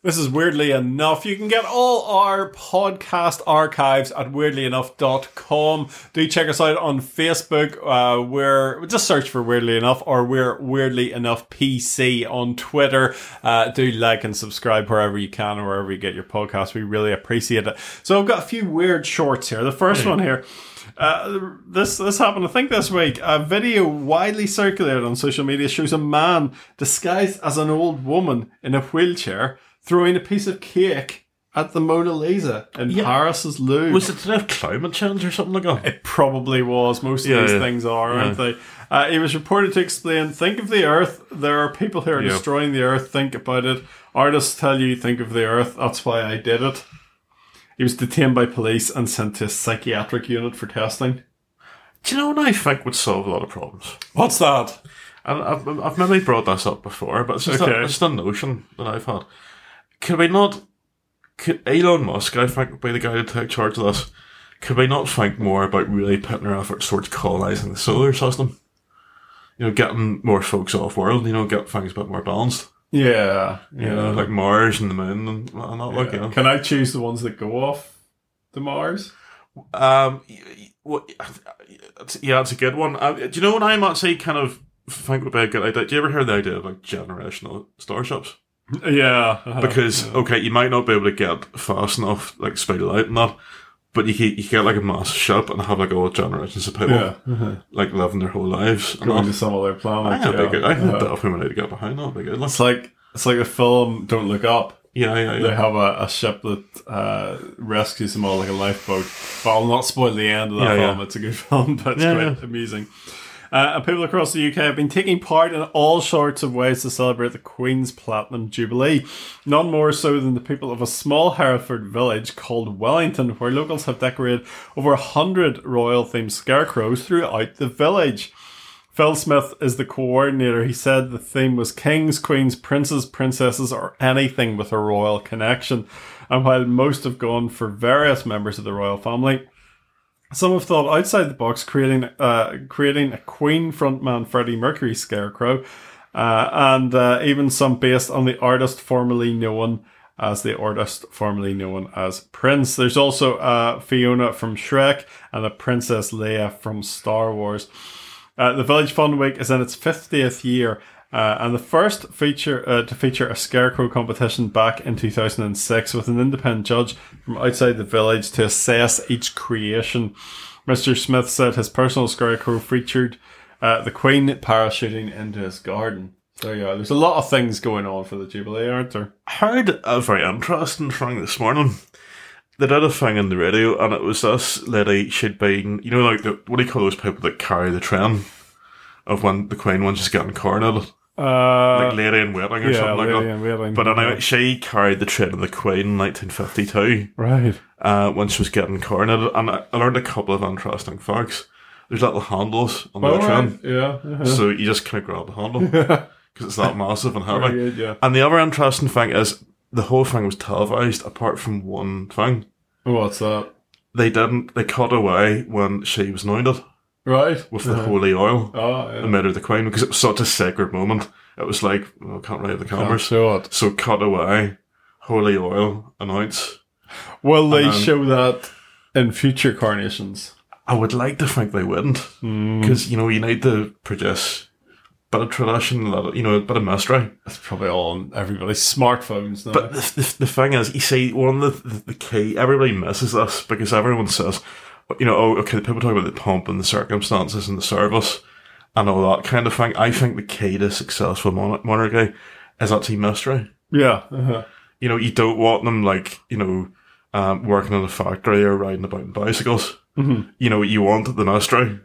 This is Weirdly Enough. You can get all our podcast archives at weirdlyenough.com. Do check us out on Facebook. Uh, we're just search for Weirdly Enough or we're Weirdly Enough PC on Twitter. Uh, do like and subscribe wherever you can or wherever you get your podcast. We really appreciate it. So I've got a few weird shorts here. The first one here. Uh, this this happened, I think, this week. A video widely circulated on social media shows a man disguised as an old woman in a wheelchair throwing a piece of cake at the Mona Lisa in Yeah. Paris's Louvre. Was it to with climate change or something like that? It probably was. Most of Yeah, these yeah. things are, aren't they? Uh, he was reported to explain think of the earth. There are people who are Yeah. destroying the earth. Think about it. Artists tell you, think of the earth. That's why I did it. He was detained by police and sent to a psychiatric unit for testing. Do you know what I think would solve a lot of problems? What's that? And I've, I've maybe brought this up before, but it's just, Okay. a, it's just a notion that I've had. Could we not, could Elon Musk, I think, would be the guy to take charge of this. Could we not think more about really putting our efforts towards colonising the solar system? You know, getting more folks off world, you know, get things a bit more balanced. Yeah, You know, like Mars and the moon and, and that, like, you know. Can I choose the ones that go off to Mars? Um, y- y- what? it's- Yeah, it's a good one. Uh, do you know what I'm actually kind of think would be a good idea? Do you ever hear the idea of like generational starships? Yeah. Because okay, you might not be able to get fast enough, like speed of light and that, but you can, you can get like a massive ship and have like all generations of people yeah, uh-huh. like living their whole lives. And going to that. some other I planet. think that'd be yeah. good. I think Uh-huh. definitely need to get behind that. Would be good. It's like it's like a film Don't Look Up. Yeah, yeah, They have a, a ship that uh, rescues them all like a lifeboat. But I'll not spoil the end of that Yeah, film. yeah. It's a good film, but it's Yeah, quite yeah. amusing. Uh, people across the UK have been taking part in all sorts of ways to celebrate the Queen's Platinum Jubilee. None more so than the people of a small Hereford village called Wellington, where locals have decorated over a hundred royal themed scarecrows throughout the village. Phil Smith is the coordinator. He said the theme was kings, queens, princes, princesses, or anything with a royal connection. And while most have gone for various members of the royal family, some have thought outside the box, creating uh, creating a Queen frontman Freddie Mercury scarecrow, uh, and uh, even some based on the artist formerly known as the artist formerly known as Prince. There's also uh, Fiona from Shrek and a Princess Leia from Star Wars. Uh, the Village Fun Week is in its 50th year, uh, and the first feature uh, to feature a scarecrow competition back in 2006 with an independent judge from outside the village to assess each creation. Mr. Smith said his personal scarecrow featured uh, the Queen parachuting into his garden. There you are. there's a lot of things going on for the Jubilee, aren't there? I heard a very interesting thing this morning. They did a thing on the radio, and it was this lady. She'd been, you know, like the, what do you call those people that carry the train of when the Queen was just getting coronated, Uh, like lady in waiting or yeah, something like Lady that. Waiting. But anyway, she carried the train of the Queen in 1952 right. uh, when she was getting coronated, and I, learned a couple of interesting facts. There's little handles on the All train, right. Yeah. uh-huh. so you just kind of grab the handle because it's that massive and heavy. Good, yeah. And the other interesting thing is the whole thing was televised apart from one thing. What's that? They didn't, they cut away when she was anointed Right. with the holy oil Oh, yeah. her the queen because it was such a sacred moment. It was like, well, I can't really have the cameras. it. So cut away, holy oil, announce. Will they then- show that in future coronations? I would like to think they wouldn't Hmm. because, you know, you need to produce a bit of tradition, of, you know, a bit of mystery. It's probably all on everybody's smartphones now. But the, the, the thing is, you see, one of the, the, the key, everybody misses this because everyone says, you know, oh, okay, people talk about the pomp and the circumstances and the service and all that kind of thing. I think the key to successful mon- monarchy is actually mystery. yeah. Uh-huh. You know, you don't want them like, you know, um, working in a factory or riding about on bicycles. Mm-hmm. You know, you want the mystery.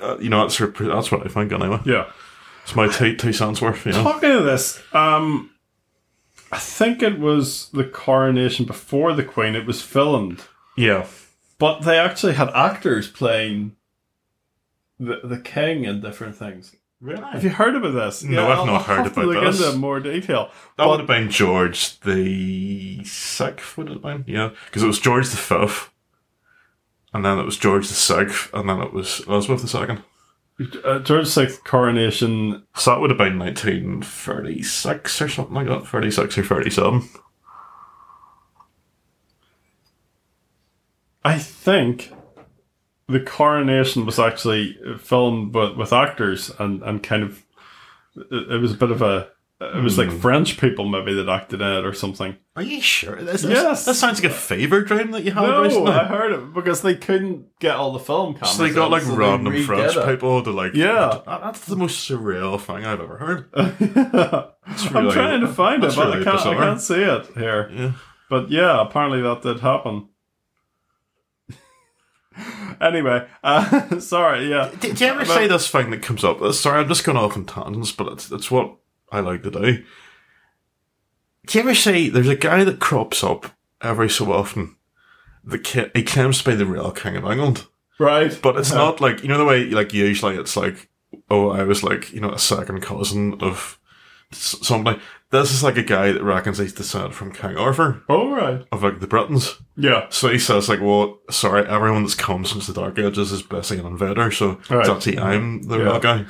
Uh, you know, that's, that's what I think anyway. Yeah. It's my two, two cents worth, you know. Talking of this, um, I think it was the coronation before the Queen. It was filmed, Yeah. But they actually had actors playing the the king and different things. Really? Have you heard about this? No, yeah, I've not heard about look this. Into more detail. That but, would have been George the sixth, would it have been? Yeah, because it was George the fifth, and then it was George the sixth, and then it was Elizabeth the second. Uh, George VI's coronation. So that would have been 1936 or something like that, 36 or 37. I think the coronation was actually filmed with, with actors and, and kind of it, it was a bit of a it was like hmm. French people maybe that acted in it or something. Are you sure? This, Yes. That sounds like a fever dream that you had No, recently. I heard it because they couldn't get all the film cameras. so they got like so random French it. people to like. Yeah. That- That's the most surreal thing I've ever heard. I'm trying to find it, but really I can't. I can't see it here. Yeah. But yeah, apparently that did happen. anyway, uh, sorry. Yeah, Do, do you ever But- say this thing that comes up? uh, Sorry, I'm just going off on tangents, but it's, it's what I like to do. Do you ever say there's a guy that crops up every so often that he claims to be the real king of England, right. but it's Uh-huh. not like you know the way like usually it's like oh I was like you know a second cousin of somebody. This is like a guy that reckons he's descended from King Arthur Oh right. of like the Britons. Yeah. So he says like, well, sorry, everyone that's come since the Dark Ages is basically an invader, so Right. it's actually I'm the Yeah. real guy.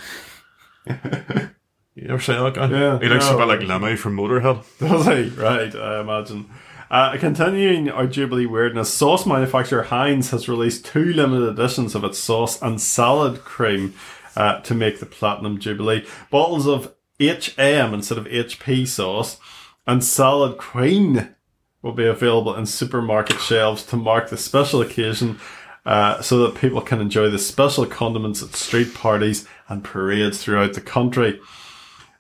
you ever say that guy? Yeah. He looks No. a bit like Lemmy from Motorhead. Does he? Right, I imagine. Uh, continuing our Jubilee weirdness, sauce manufacturer Heinz has released two limited editions of its sauce and salad cream uh, to make the Platinum Jubilee. Bottles of HM instead of HP sauce and salad queen will be available in supermarket shelves to mark the special occasion uh, so that people can enjoy the special condiments at street parties and parades throughout the country.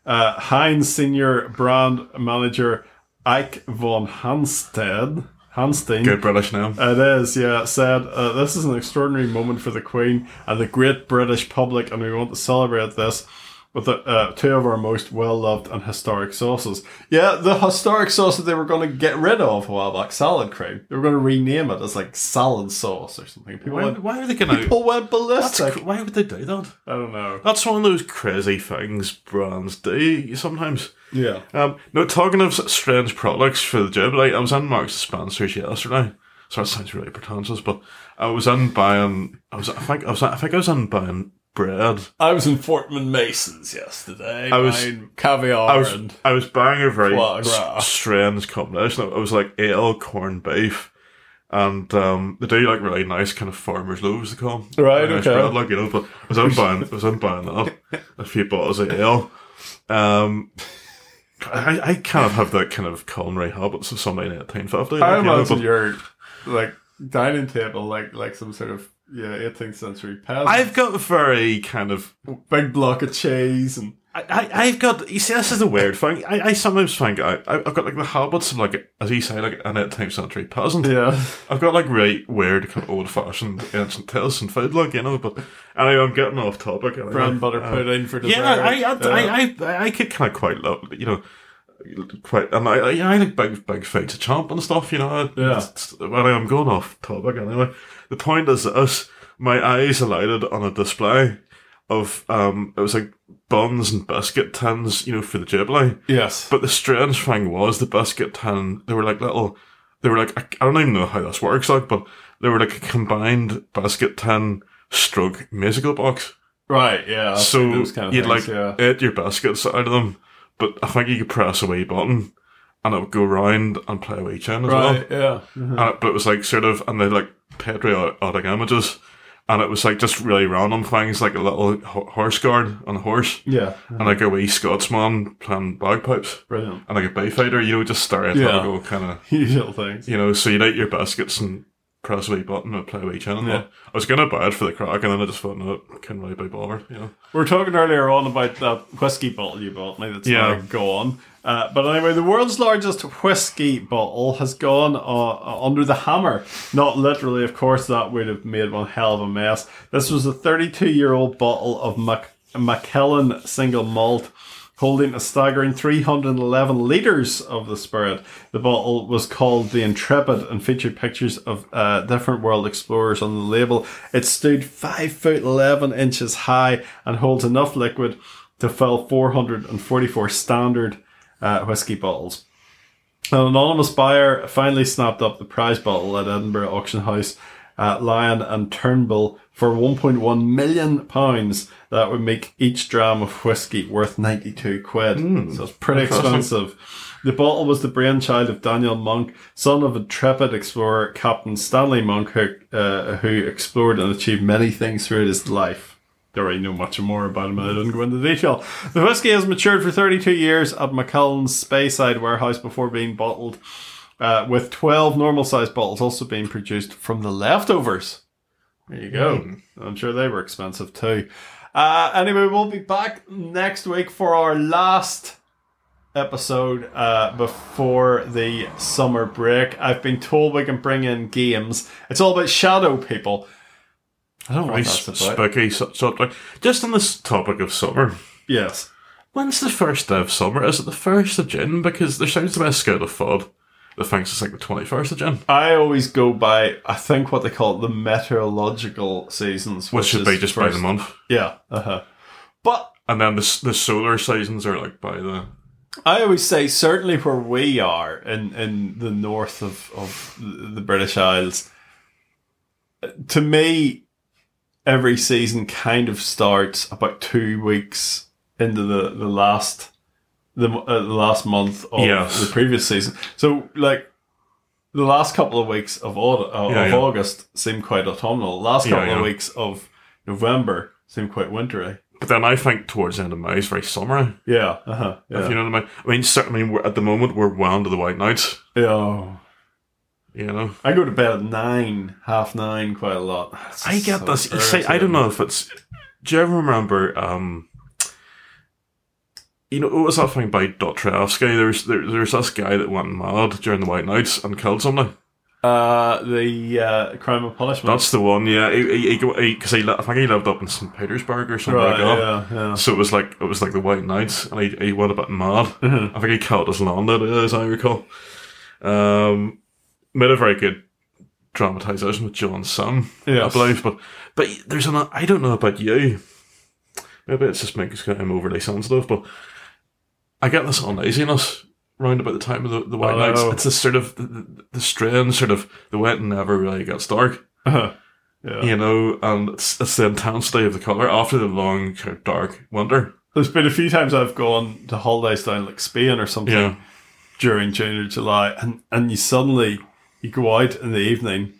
Uh, Heinz senior brand manager Ike von Hansted, Hanstein, Good British name. it is, yeah, said, uh, This is an extraordinary moment for the Queen and the great British public, and we want to celebrate this with the, uh, two of our most well loved and historic sauces. Yeah, the historic sauce that they were going to get rid of a while back, salad cream. They were going to rename it as like salad sauce or something. People, Why, went, why are they going to? people went That's ballistic. cr- why would they do that? I don't know. That's one of those crazy things brands do sometimes. Yeah. Um, no, talking of strange products for the job, like I was in Marks Spencer's yesterday. So that sounds really pretentious, but I was in buying. I was. I think. I was. I think I was in buying bread. I was in Fortnum Mason's yesterday. I was- buying caviar I was. and I was buying a very s- strange combination. It was like ale, corned beef, and um, they do like really nice kind of farmers loaves. They call 'em. Right, nice okay. bread, like you know. But I was in buying. I was that. A few bottles of ale. Um. I, I kind of have that kind of culinary habits of somebody in 1850. I like, you know, imagine but- your like dining table like like some sort of yeah 18th century peasant. I've got a very kind of. big block of cheese and I, I, I've got. You see, this is a weird thing. I, I sometimes think I, I- I've got like the habits of like, as you say, like an 18th century peasant. yeah. I've got like really weird, kind of old fashioned ancient tastes and food, like, you know, but anyway, I'm getting off topic. Anyway. Bread and butter Uh, pudding for dessert. Yeah, I, I, Yeah. I, I, I could kind of quite love, you know, quite, and I, I, I like big, big fights of champ and stuff, you know. Yeah. It's- Well, I'm going off topic anyway. The point is this, my eyes alighted on a display of, um, it was like buns and biscuit tins, you know, for the Jubilee. yes. But the strange thing was the biscuit tin, they were like little, they were like, I, I don't even know how this works, like, but they were like a combined biscuit tin stroke musical box. right. Yeah. I've so kind of you'd things, like yeah. eat your biscuits out of them, but I think you could press a wee button and it would go round and play a wee tune as well. Right. Yeah. Mhm. And it, but it was like sort of, and they like patriotic images. And it was like just really random things, like a little ho- horse guard on a horse, Yeah. and like a wee Scotsman playing bagpipes Brilliant. and like a Beefeater, you know, just stereotypical kind of, Usual things. you know, so you'd eat your biscuits and press a wee button and play a wee and Yeah. I was gonna buy it for the crack, and then I just thought, no, couldn't really be bothered, you know. We were talking earlier on about that whiskey bottle you bought me that's Yeah. now gone. Uh, but anyway, the world's largest whiskey bottle has gone uh, under the hammer. Not literally, of course, that would have made one hell of a mess. This was a 32 year old bottle of Mac- Macallan single malt holding a staggering 311 litres of the spirit. The bottle was called the Intrepid and featured pictures of uh, different world explorers on the label. It stood 5 foot 11 inches high and holds enough liquid to fill 444 standard uh, whiskey bottles. An anonymous buyer finally snapped up the prize bottle at Edinburgh Auction House uh, Lyon and Turnbull for 1.1 million pounds. That would make each dram of whiskey worth 92 quid. so it's pretty expensive. The bottle was the brainchild of Daniel Monk, son of intrepid explorer Captain Stanley Monk, who, uh, who explored and achieved many things throughout his life. Don't really know much more about him, and I didn't go into detail. The whiskey has matured for 32 years at Macallan's Speyside warehouse before being bottled, uh, with 12 normal sized bottles also being produced from the leftovers. There you go. I'm sure they were expensive too. Uh, anyway, we'll be back next week for our last episode uh, before the summer break. I've been told we can bring in games. It's all about shadow people. I don't know what that's about. spooky su- subject. Just on this topic of summer, Yes. when's the first day of summer? Is it the first of June? Because there sounds to be a school of thought that thinks it's like the twenty first of June, I always go by, I think what they call it, the meteorological seasons. which should be just by the month, Yeah. Uh-huh. But and then the the solar seasons are like by the I always say, certainly where we are in, in the north of, of the British Isles, to me, every season kind of starts about two weeks into the, the last the, uh, the last month of Yes. the previous season. So, like, the last couple of weeks of, aud- uh, Yeah, of yeah. August seem quite autumnal. Last Yeah, couple of weeks of November seem quite wintry. But then I think towards the end of May is very summery. Yeah, uh-huh, If you know what I mean. I mean, certainly at the moment we're well into the white nights. yeah. You know, I go to bed at nine, half nine, quite a lot. It's I get so this. You see, I don't know if it's. Do you ever remember? um You know, what was that thing by Dostoevsky? There's there, there's this guy that went mad during the white nights and killed somebody. Uh, the uh, crime of punishment. That's the one. Yeah, he because he, he, li- I think he lived up in St Petersburg or something right. like that. Yeah, yeah. So it was like it was like the White Nights, and he, he went a bit mad. Mhm. I think he killed his landlord, as I recall. Um, made a very good dramatization with John Simm, I believe. But but there's an I don't know about you. Maybe it's just me because I'm overly sensitive, but I get this uneasiness round about the time of the, the White Oh, Nights. It's this sort of the, the, the strange sort of the wet never really gets dark Uh-huh. yeah. you know, and it's, it's the intensity of the colour after the long, dark winter. There's been a few times I've gone to holidays down like Spain or something Yeah. during June or July, and and you suddenly you go out in the evening.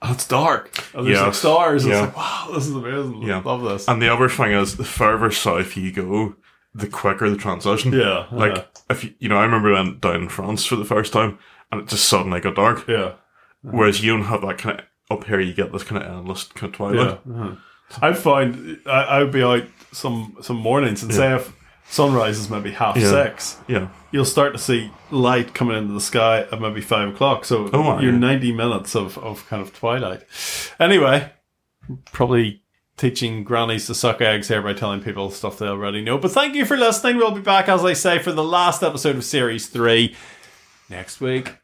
And it's dark. And there's like stars. Yeah. It's like, wow, this is amazing. Yeah. Love this. And the other thing is, the further south you go, the quicker the transition. yeah. Like, if you, you know, I remember went down in France for the first time, and it just suddenly got dark. yeah. Whereas you don't have that kind of, up here you get this kind of endless kind of twilight. Yeah. uh-huh. I find I, I would be out some some mornings and say if sunrise is maybe half Yeah. six, Yeah. you'll start to see light coming into the sky at maybe five o'clock. So Oh, you're yeah. 90 minutes of, of kind of twilight. Anyway, probably teaching grannies to suck eggs here by telling people stuff they already know. But thank you for listening. We'll be back, as I say, for the last episode of Series 3 next week.